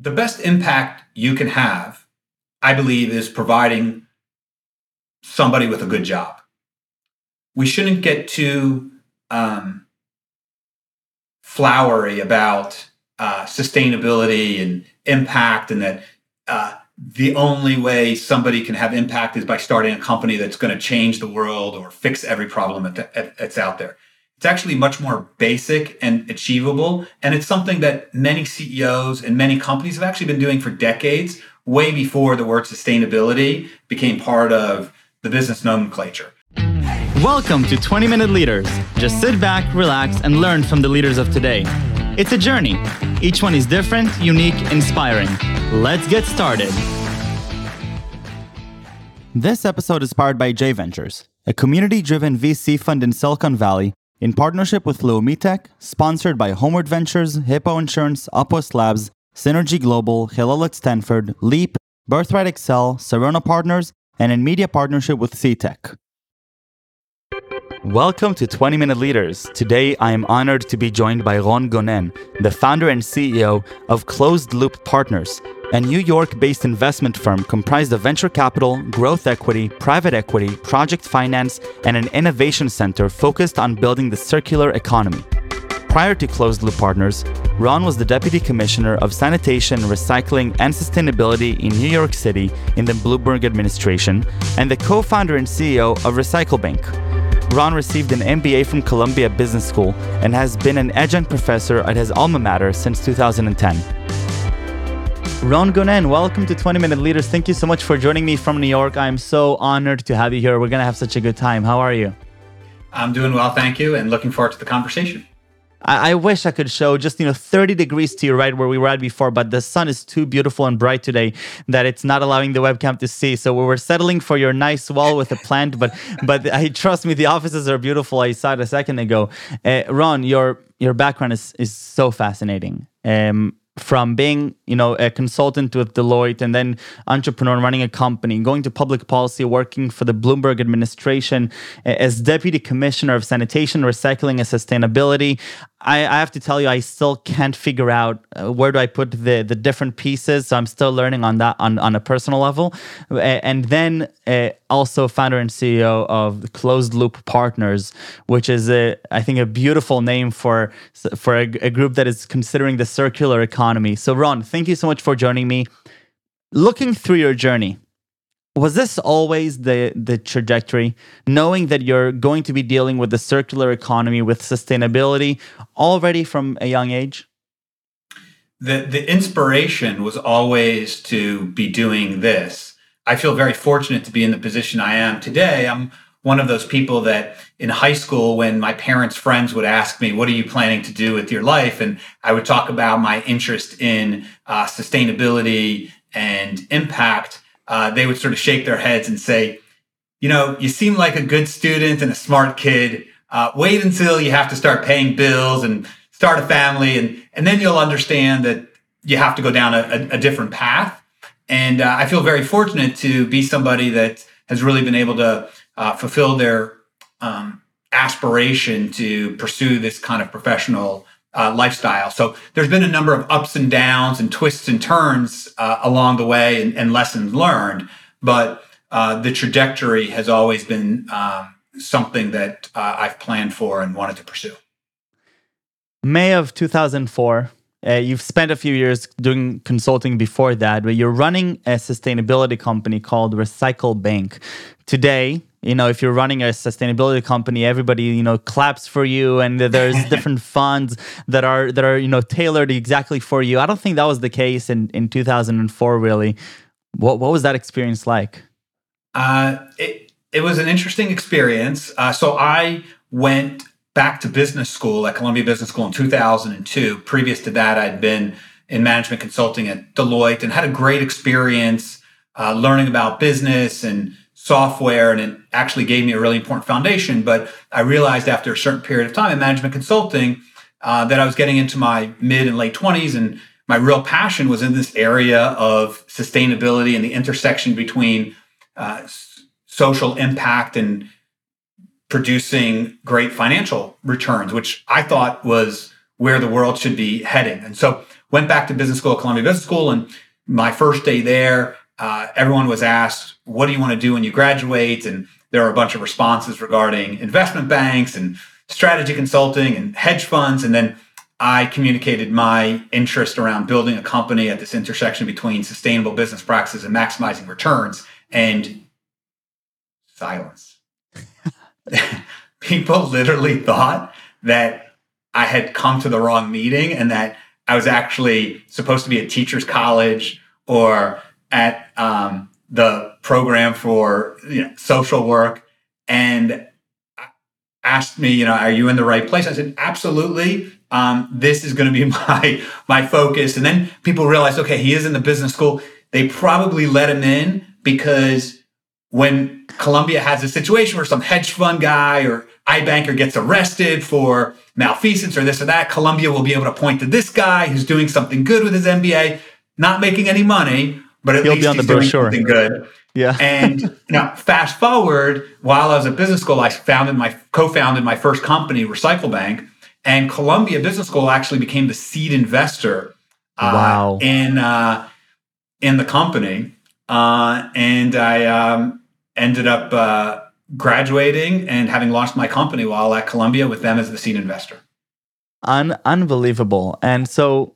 the best impact you can have, I believe, is providing somebody with a good job. We shouldn't get too um, flowery about uh, sustainability and impact, and that uh, the only way somebody can have impact is by starting a company that's going to change the world or fix every problem that's out there. It's actually much more basic and achievable. And it's something that many CEOs and many companies have actually been doing for decades, way before the word sustainability became part of the business nomenclature. Welcome to 20 Minute Leaders. Just sit back, relax, and learn from the leaders of today. It's a journey. Each one is different, unique, inspiring. Let's get started. This episode is powered by J Ventures, a community driven VC fund in Silicon Valley in partnership with Leumi sponsored by Homeward Ventures, Hippo Insurance, Upwest Labs, Synergy Global, Hillel at Stanford, Leap, Birthright Excel, Serona Partners, and in media partnership with CTech. Welcome to 20 Minute Leaders. Today, I am honored to be joined by Ron Gonen, the founder and CEO of Closed Loop Partners, a New York based investment firm comprised of venture capital, growth equity, private equity, project finance, and an innovation center focused on building the circular economy. Prior to Closed Loop Partners, Ron was the Deputy Commissioner of Sanitation, Recycling, and Sustainability in New York City in the Bloomberg administration and the co founder and CEO of Recyclebank. Ron received an MBA from Columbia Business School and has been an adjunct professor at his alma mater since 2010. Ron Gonen, welcome to 20 Minute Leaders. Thank you so much for joining me from New York. I'm so honored to have you here. We're going to have such a good time. How are you? I'm doing well, thank you, and looking forward to the conversation. I, I wish I could show just you know 30 degrees to your right where we were at before, but the sun is too beautiful and bright today that it's not allowing the webcam to see. So we were settling for your nice wall with a plant, but but I trust me, the offices are beautiful. I saw it a second ago. Uh, Ron, your your background is is so fascinating. Um, from being you know a consultant with deloitte and then entrepreneur running a company going to public policy working for the bloomberg administration as deputy commissioner of sanitation recycling and sustainability I, I, have to tell you, I still can't figure out uh, where do I put the the different pieces. So I'm still learning on that on, on a personal level. And then uh, also founder and CEO of Closed Loop Partners, which is a I think a beautiful name for for a, a group that is considering the circular economy. So Ron, thank you so much for joining me. Looking through your journey, was this always the the trajectory? Knowing that you're going to be dealing with the circular economy with sustainability already from a young age? The the inspiration was always to be doing this. I feel very fortunate to be in the position i am today. I'm one of those people that in high school when my parents friends would ask me what are you planning to do with your life? And i would talk about my interest in uh, sustainability and impact uh, they would sort of shake their heads and say, you know, you seem like a good student and a smart kid. Uh, wait until you have to start paying bills and start a family, and and then you'll understand that you have to go down a, a, a different path. And uh, I feel very fortunate to be somebody that has really been able to uh, fulfill their um, aspiration to pursue this kind of professional uh, lifestyle. So there's been a number of ups and downs and twists and turns uh, along the way and, and, lessons learned, but uh, the trajectory has always been um, something that uh, I've planned for and wanted to pursue. May of 2004. Uh, you've spent a few years doing consulting before that, but you're running a sustainability company called Recyclebank. Today, you know if you're running a sustainability company everybody you know claps for you and there's different funds that are that are you know tailored exactly for you. I don't think that was the case in in 2004 really. What what was that experience like? Uh it it was an interesting experience. Uh, so i went back to business school at columbia business school in 2002 previous to that i'd been in management consulting at deloitte and had a great experience uh, learning about business and software and it actually gave me a really important foundation. But I realized after a certain period of time in management consulting uh, that I was getting into my mid and late 20s and my real passion was in this area of sustainability and the intersection between uh, social impact and producing great financial returns, which I thought was where the world should be heading. And so went back to business school Columbia Business School. And my first day there, uh, everyone was asked, What do you want to do when you graduate? And there were a bunch of responses regarding investment banks and strategy consulting and hedge funds. And then I communicated my interest around building a company at this intersection between sustainable business practices and maximizing returns. And silence. People literally thought that I had come to the wrong meeting and that I was actually supposed to be at teachers college or at um, the program for you know, social work and asked me, you know, are you in the right place? I said, absolutely. Um, this is going to be my my focus. And then people realized, okay, he is in the business school. They probably let him in because when Columbia has a situation where some hedge fund guy or iBanker gets arrested for malfeasance or this or that, Columbia will be able to point to this guy who's doing something good with his MBA, not making any money, but at He'll least he's doing something good. Yeah. and now fast forward, while I was at business school, I founded my co-founded my first company, Recyclebank, and Columbia Business School actually became the seed investor uh, wow. in uh, in the company. Uh, and I um, ended up uh, graduating and having launched my company while at Columbia with them as the seed investor. Un- unbelievable. And so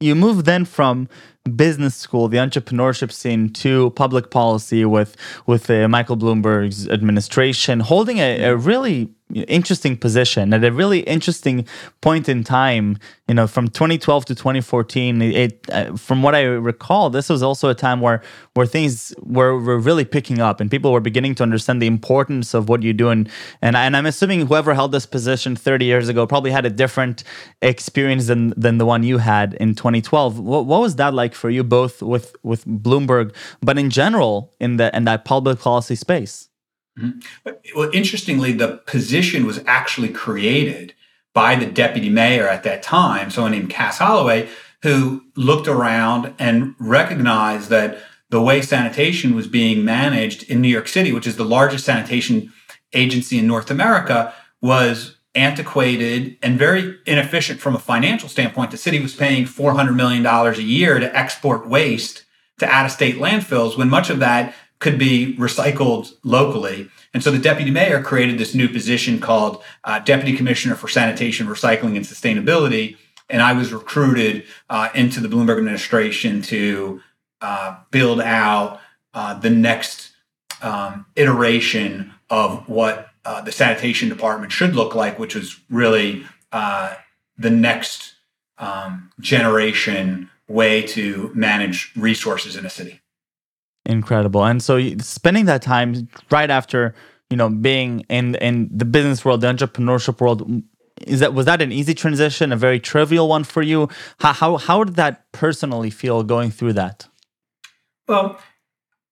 you move then from business school, the entrepreneurship scene, to public policy with with uh, Michael Bloomberg's administration, holding a, a really interesting position at a really interesting point in time you know from 2012 to 2014 it uh, from what i recall this was also a time where where things were, were really picking up and people were beginning to understand the importance of what you do. And and, and i'm assuming whoever held this position 30 years ago probably had a different experience than than the one you had in 2012 what, what was that like for you both with with bloomberg but in general in the in that public policy space Mm-hmm. Well, interestingly, the position was actually created by the deputy mayor at that time, someone named Cas Holloway, who looked around and recognized that the way sanitation was being managed in New York City, which is the largest sanitation agency in North America, was antiquated and very inefficient from a financial standpoint. The city was paying $400 million a year to export waste to out of state landfills when much of that could be recycled locally. And so the deputy mayor created this new position called uh, Deputy Commissioner for Sanitation, Recycling, and Sustainability. And I was recruited uh, into the Bloomberg administration to uh, build out uh, the next um, iteration of what uh, the sanitation department should look like, which was really uh, the next um, generation way to manage resources in a city. Incredible. And so spending that time right after, you know, being in in the business world, the entrepreneurship world, is that was that an easy transition, a very trivial one for you? How how, how did that personally feel going through that? Well,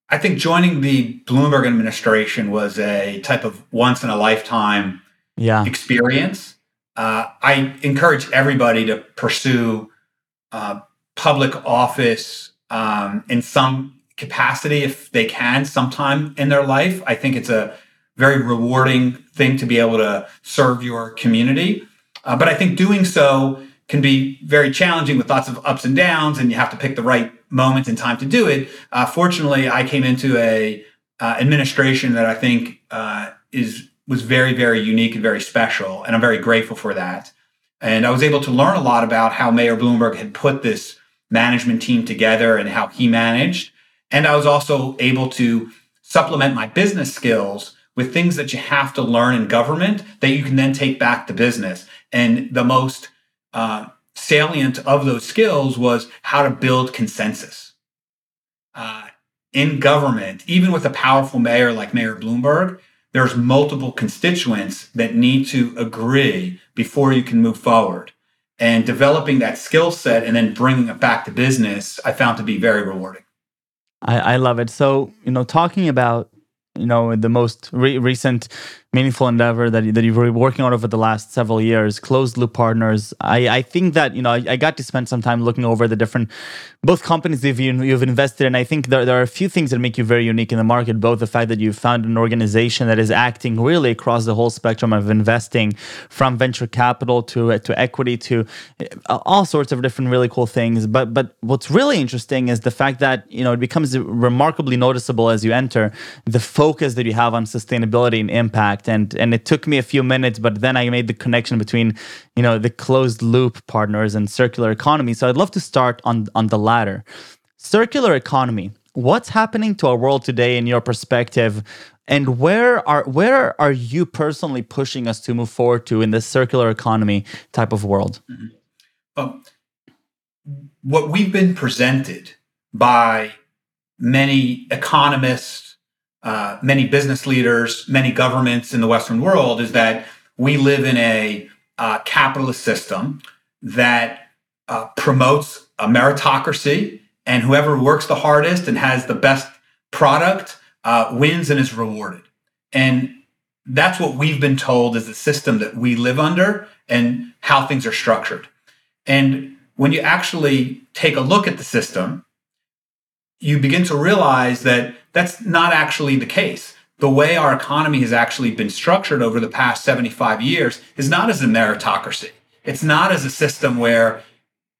I think joining the Bloomberg administration was a type of once in a lifetime yeah. experience. Uh, I encourage everybody to pursue uh, public office um, in some capacity if they can sometime in their life. I think it's a very rewarding thing to be able to serve your community. Uh, but I think doing so can be very challenging with lots of ups and downs, and you have to pick the right moment and time to do it. Uh, fortunately, I came into a uh, administration that I think uh, is was very, very unique and very special, and I'm very grateful for that. And I was able to learn a lot about how Mayor Bloomberg had put this management team together and how he managed. And I was also able to supplement my business skills with things that you have to learn in government that you can then take back to business. And the most uh, salient of those skills was how to build consensus. Uh, in government, even with a powerful mayor like Mayor Bloomberg, there's multiple constituents that need to agree before you can move forward. And developing that skill set and then bringing it back to business, I found to be very rewarding. I, I love it. So, you know, talking about, you know, the most re- recent meaningful endeavor that, that you've been working on over the last several years, Closed Loop Partners. I, I think that, you know, I, I got to spend some time looking over the different, both companies you've, you've invested in. I think there, there are a few things that make you very unique in the market, both the fact that you've found an organization that is acting really across the whole spectrum of investing from venture capital to, to equity to uh, all sorts of different really cool things. But, but what's really interesting is the fact that, you know, it becomes remarkably noticeable as you enter the focus that you have on sustainability and impact and and it took me a few minutes but then i made the connection between you know the closed loop partners and circular economy. So i'd love to start on on the latter. Circular economy. What's happening to our world today in your perspective? And where are where are you personally pushing us to move forward to in this circular economy type of world? Mm-hmm. Um, what we've been presented by many economists uh, many business leaders, many governments in the Western world is that we live in a uh, capitalist system that uh, promotes a meritocracy, and whoever works the hardest and has the best product uh, wins and is rewarded. And that's what we've been told is the system that we live under and how things are structured. And when you actually take a look at the system, you begin to realize that that's not actually the case. The way our economy has actually been structured over the past 75 years is not as a meritocracy. It's not as a system where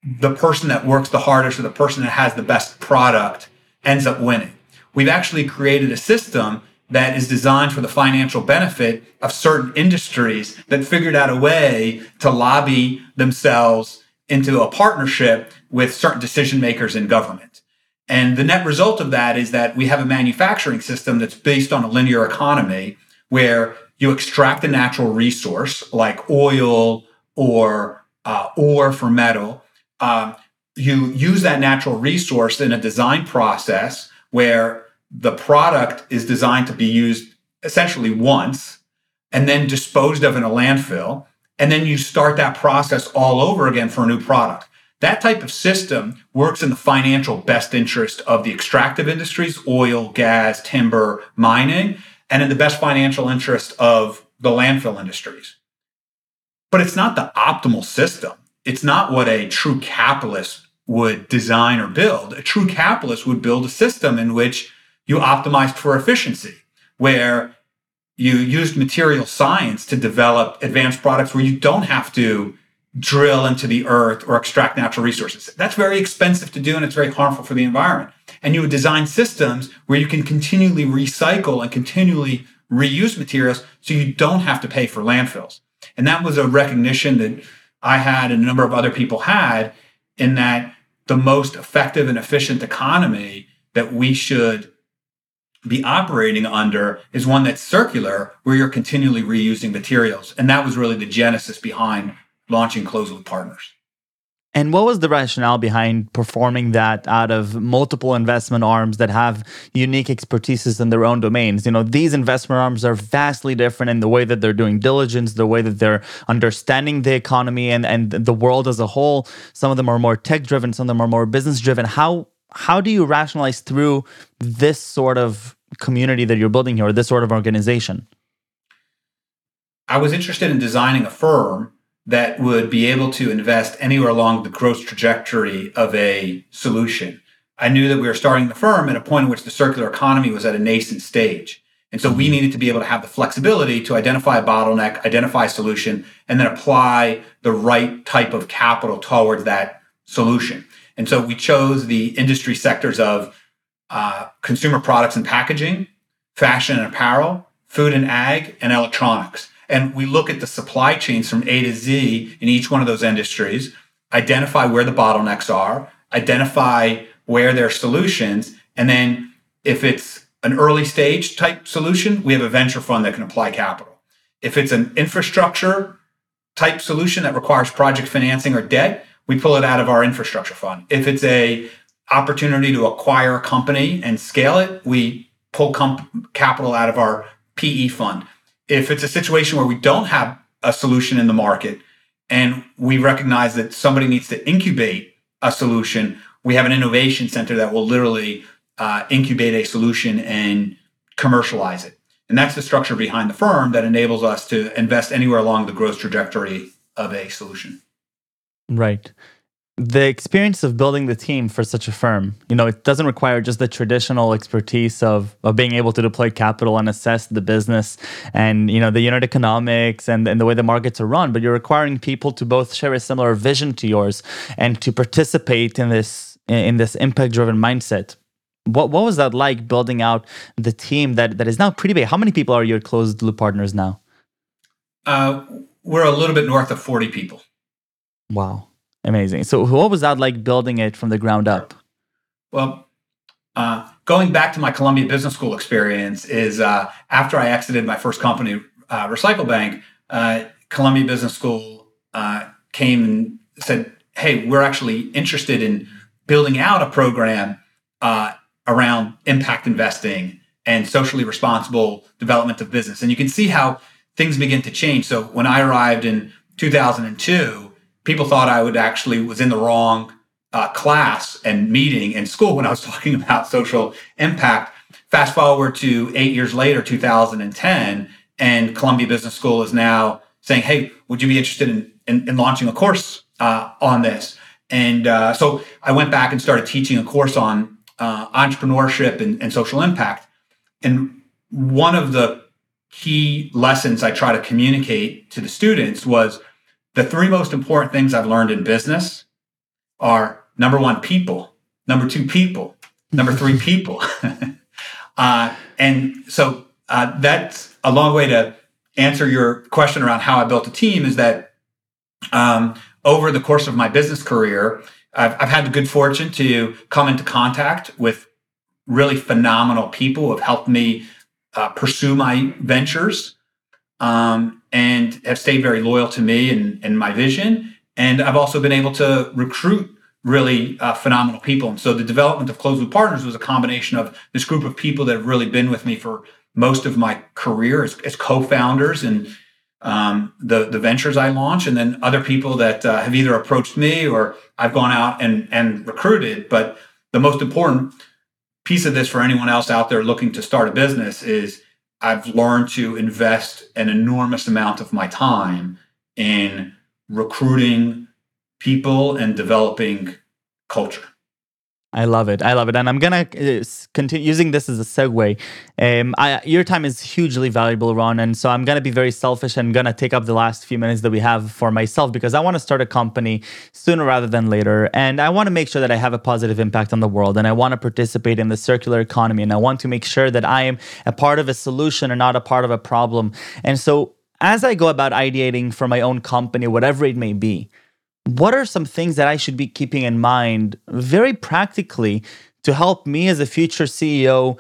the person that works the hardest or the person that has the best product ends up winning. We've actually created a system that is designed for the financial benefit of certain industries that figured out a way to lobby themselves into a partnership with certain decision makers in government. And the net result of that is that we have a manufacturing system that's based on a linear economy where you extract a natural resource like oil or uh, ore for metal. Um, you use that natural resource in a design process where the product is designed to be used essentially once and then disposed of in a landfill. And then you start that process all over again for a new product. That type of system works in the financial best interest of the extractive industries, oil, gas, timber, mining, and in the best financial interest of the landfill industries. But it's not the optimal system. It's not what a true capitalist would design or build. A true capitalist would build a system in which you optimized for efficiency, where you used material science to develop advanced products where you don't have to drill into the earth or extract natural resources. That's very expensive to do and it's very harmful for the environment. And you would design systems where you can continually recycle and continually reuse materials so you don't have to pay for landfills. And that was a recognition that I had and a number of other people had in that the most effective and efficient economy that we should be operating under is one that's circular where you're continually reusing materials. And that was really the genesis behind launching Close loop partners. And what was the rationale behind performing that out of multiple investment arms that have unique expertises in their own domains? You know, these investment arms are vastly different in the way that they're doing diligence, the way that they're understanding the economy and, and the world as a whole. Some of them are more tech driven, some of them are more business driven. How how do you rationalize through this sort of community that you're building here, or this sort of organization? I was interested in designing a firm that would be able to invest anywhere along the growth trajectory of a solution. I knew that we were starting the firm at a point in which the circular economy was at a nascent stage. And so we mm-hmm. needed to be able to have the flexibility to identify a bottleneck, identify a solution, and then apply the right type of capital towards that solution. And so we chose the industry sectors of uh, consumer products and packaging, fashion and apparel, food and ag, and electronics and we look at the supply chains from A to Z in each one of those industries, identify where the bottlenecks are, identify where there are solutions, and then if it's an early stage type solution, we have a venture fund that can apply capital. If it's an infrastructure type solution that requires project financing or debt, we pull it out of our infrastructure fund. If it's a opportunity to acquire a company and scale it, we pull comp- capital out of our PE fund if it's a situation where we don't have a solution in the market and we recognize that somebody needs to incubate a solution, we have an innovation center that will literally uh, incubate a solution and commercialize it. And that's the structure behind the firm that enables us to invest anywhere along the growth trajectory of a solution. Right. The experience of building the team for such a firm, you know, it doesn't require just the traditional expertise of, of being able to deploy capital and assess the business and, you know, the unit economics and, and the way the markets are run, but you're requiring people to both share a similar vision to yours and to participate in this in this impact driven mindset. What what was that like building out the team that that is now pretty big? How many people are your closed loop partners now? Uh, we're a little bit north of 40 people. Wow. Amazing. So, what was that like building it from the ground up? Well, uh, going back to my Columbia Business School experience, is uh, after I exited my first company, uh, Recyclebank, uh, Columbia Business School uh, came and said, "Hey, we're actually interested in building out a program uh, around impact investing and socially responsible development of business." And you can see how things begin to change. So, when I arrived in 2002 people thought I would actually was in the wrong uh, class and meeting in school when I was talking about social impact. Fast forward to eight years later, 2010, and Columbia Business School is now saying, "Hey, would you be interested in in, in launching a course uh, on this?" And uh, so I went back and started teaching a course on uh, entrepreneurship and, and social impact. And one of the key lessons I try to communicate to the students was the three most important things I've learned in business are number one, people, number two, people, number three, people. uh, and so uh, that's a long way to answer your question around how I built a team is that um, over the course of my business career, I've, I've had the good fortune to come into contact with really phenomenal people who have helped me uh, pursue my ventures. Um, and have stayed very loyal to me and, and my vision. And I've also been able to recruit really uh, phenomenal people. And so the development of Closed Loop Partners was a combination of this group of people that have really been with me for most of my career as, as co-founders and um, the the ventures I launch, and then other people that uh, have either approached me or I've gone out and and recruited. But the most important piece of this for anyone else out there looking to start a business is I've learned to invest an enormous amount of my time in recruiting people and developing culture. I love it. I love it. And I'm going to uh, continue using this as a segue. Um, I, your time is hugely valuable, Ron. And so I'm going to be very selfish and going to take up the last few minutes that we have for myself because I want to start a company sooner rather than later. And I want to make sure that I have a positive impact on the world. And I want to participate in the circular economy. And I want to make sure that I am a part of a solution and not a part of a problem. And so as I go about ideating for my own company, whatever it may be, what are some things that I should be keeping in mind very practically to help me as a future CEO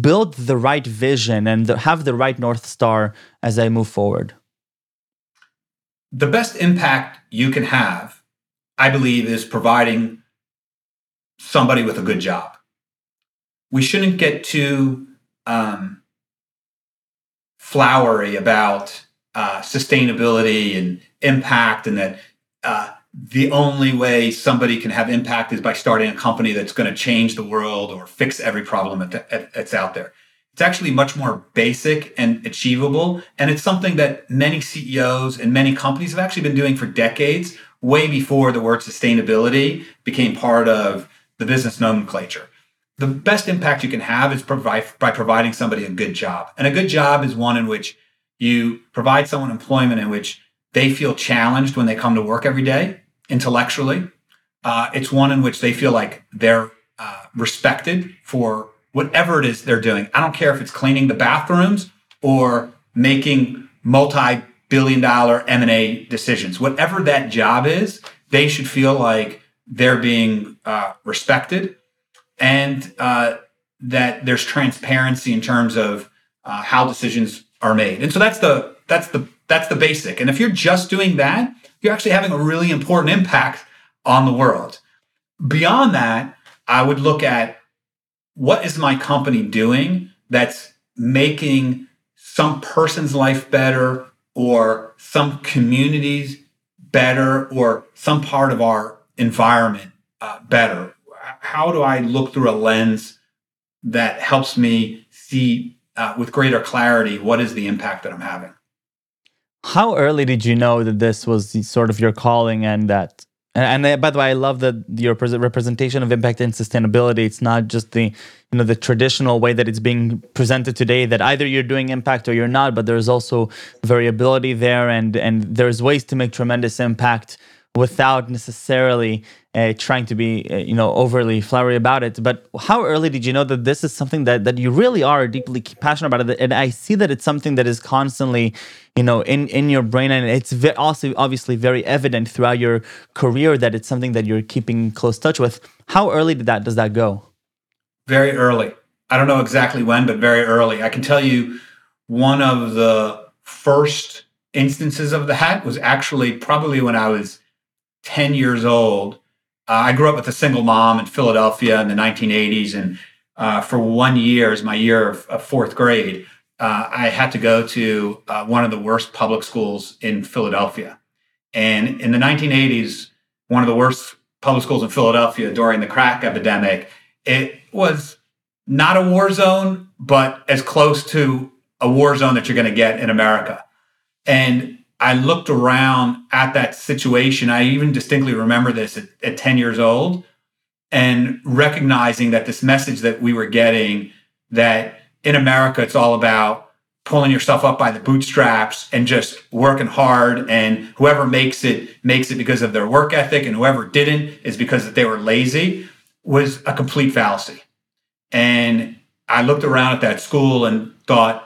build the right vision and have the right North Star as I move forward? The best impact you can have, I believe, is providing somebody with a good job. We shouldn't get too um, flowery about uh, sustainability and impact, and that uh, the only way somebody can have impact is by starting a company that's going to change the world or fix every problem that's out there. It's actually much more basic and achievable. And it's something that many CEOs and many companies have actually been doing for decades, way before the word sustainability became part of the business nomenclature. The best impact you can have is provide, by providing somebody a good job. And a good job is one in which you provide someone employment in which they feel challenged when they come to work every day intellectually. Uh, it's one in which they feel like they're uh, respected for whatever it is they're doing. I don't care if it's cleaning the bathrooms or making multi-billion dollar M&A decisions. Whatever that job is, they should feel like they're being uh, respected and uh, that there's transparency in terms of uh, how decisions are made. And so that's the that's the that's the basic. And if you're just doing that, you're actually having a really important impact on the world. Beyond that, I would look at what is my company doing that's making some person's life better or some communities better or some part of our environment uh, better? How do I look through a lens that helps me see uh, with greater clarity what is the impact that I'm having. How early did you know that this was sort of your calling and that and, by the way, I love that your representation of impact and sustainability. It's not just the you know the traditional way that it's being presented today. That either you're doing impact or you're not, but there's also variability there, and and there's ways to make tremendous impact without necessarily uh, trying to be uh, you know overly flowery about it. But how early did you know that this is something that that you really are deeply passionate about and i see that it's something that is constantly you know in in your brain and it's ve- also obviously very evident throughout your career that it's something that you're keeping close touch with. How early did that does that go? Very early. I don't know exactly when but very early. I can tell you one of the first instances of that was actually probably when i was 10 years old. Uh, I grew up with a single mom in Philadelphia in the 1980s. And uh, for one year, as my year of, of fourth grade, uh, I had to go to uh, one of the worst public schools in Philadelphia. And in the 1980s, one of the worst public schools in Philadelphia during the crack epidemic, it was not a war zone, but as close to a war zone that you're going to get in America. And I looked around at that situation. I even distinctly remember this at, at 10 years old and recognizing that this message that we were getting that in America, it's all about pulling yourself up by the bootstraps and just working hard. And whoever makes it makes it because of their work ethic, and whoever didn't is because they were lazy was a complete fallacy. And I looked around at that school and thought,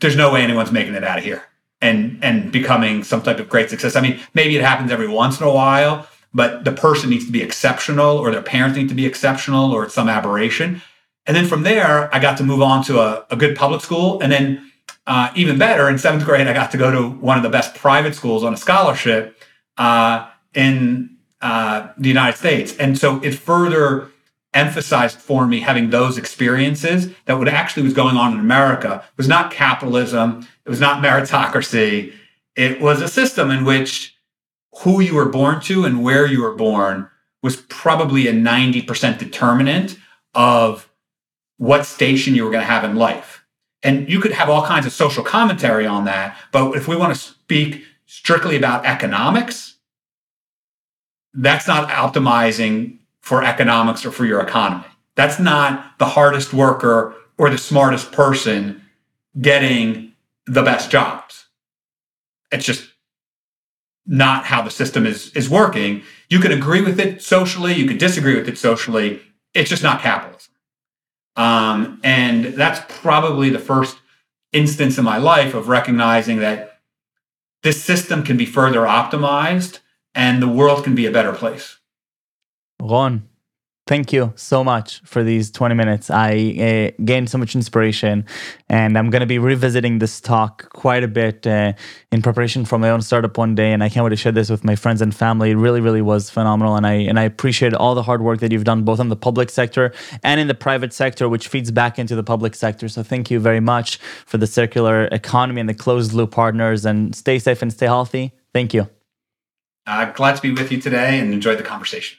there's no way anyone's making it out of here and and becoming some type of great success. I mean, maybe it happens every once in a while, but the person needs to be exceptional, or their parents need to be exceptional, or it's some aberration. And then from there, I got to move on to a, a good public school, and then uh, even better, in seventh grade, I got to go to one of the best private schools on a scholarship uh, in uh, the United States, and so it further emphasized for me having those experiences that what actually was going on in America was not capitalism, it was not meritocracy, it was a system in which who you were born to and where you were born was probably a 90% determinant of what station you were going to have in life. And you could have all kinds of social commentary on that, but if we want to speak strictly about economics, that's not optimizing for economics or for your economy. That's not the hardest worker or the smartest person getting the best jobs. It's just not how the system is is working. You can agree with it socially, you can disagree with it socially. It's just not capitalism. Um, and that's probably the first instance in my life of recognizing that this system can be further optimized and the world can be a better place. Ron, thank you so much for these 20 minutes. I uh, gained so much inspiration, and I'm going to be revisiting this talk quite a bit uh, in preparation for my own startup one day. And I can't wait to share this with my friends and family. It really, really was phenomenal, and I and I appreciate all the hard work that you've done both in the public sector and in the private sector, which feeds back into the public sector. So thank you very much for the circular economy and the closed loop partners. And stay safe and stay healthy. Thank you. Uh, glad to be with you today and enjoy the conversation.